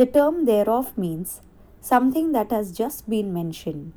The term thereof means something that has just been mentioned.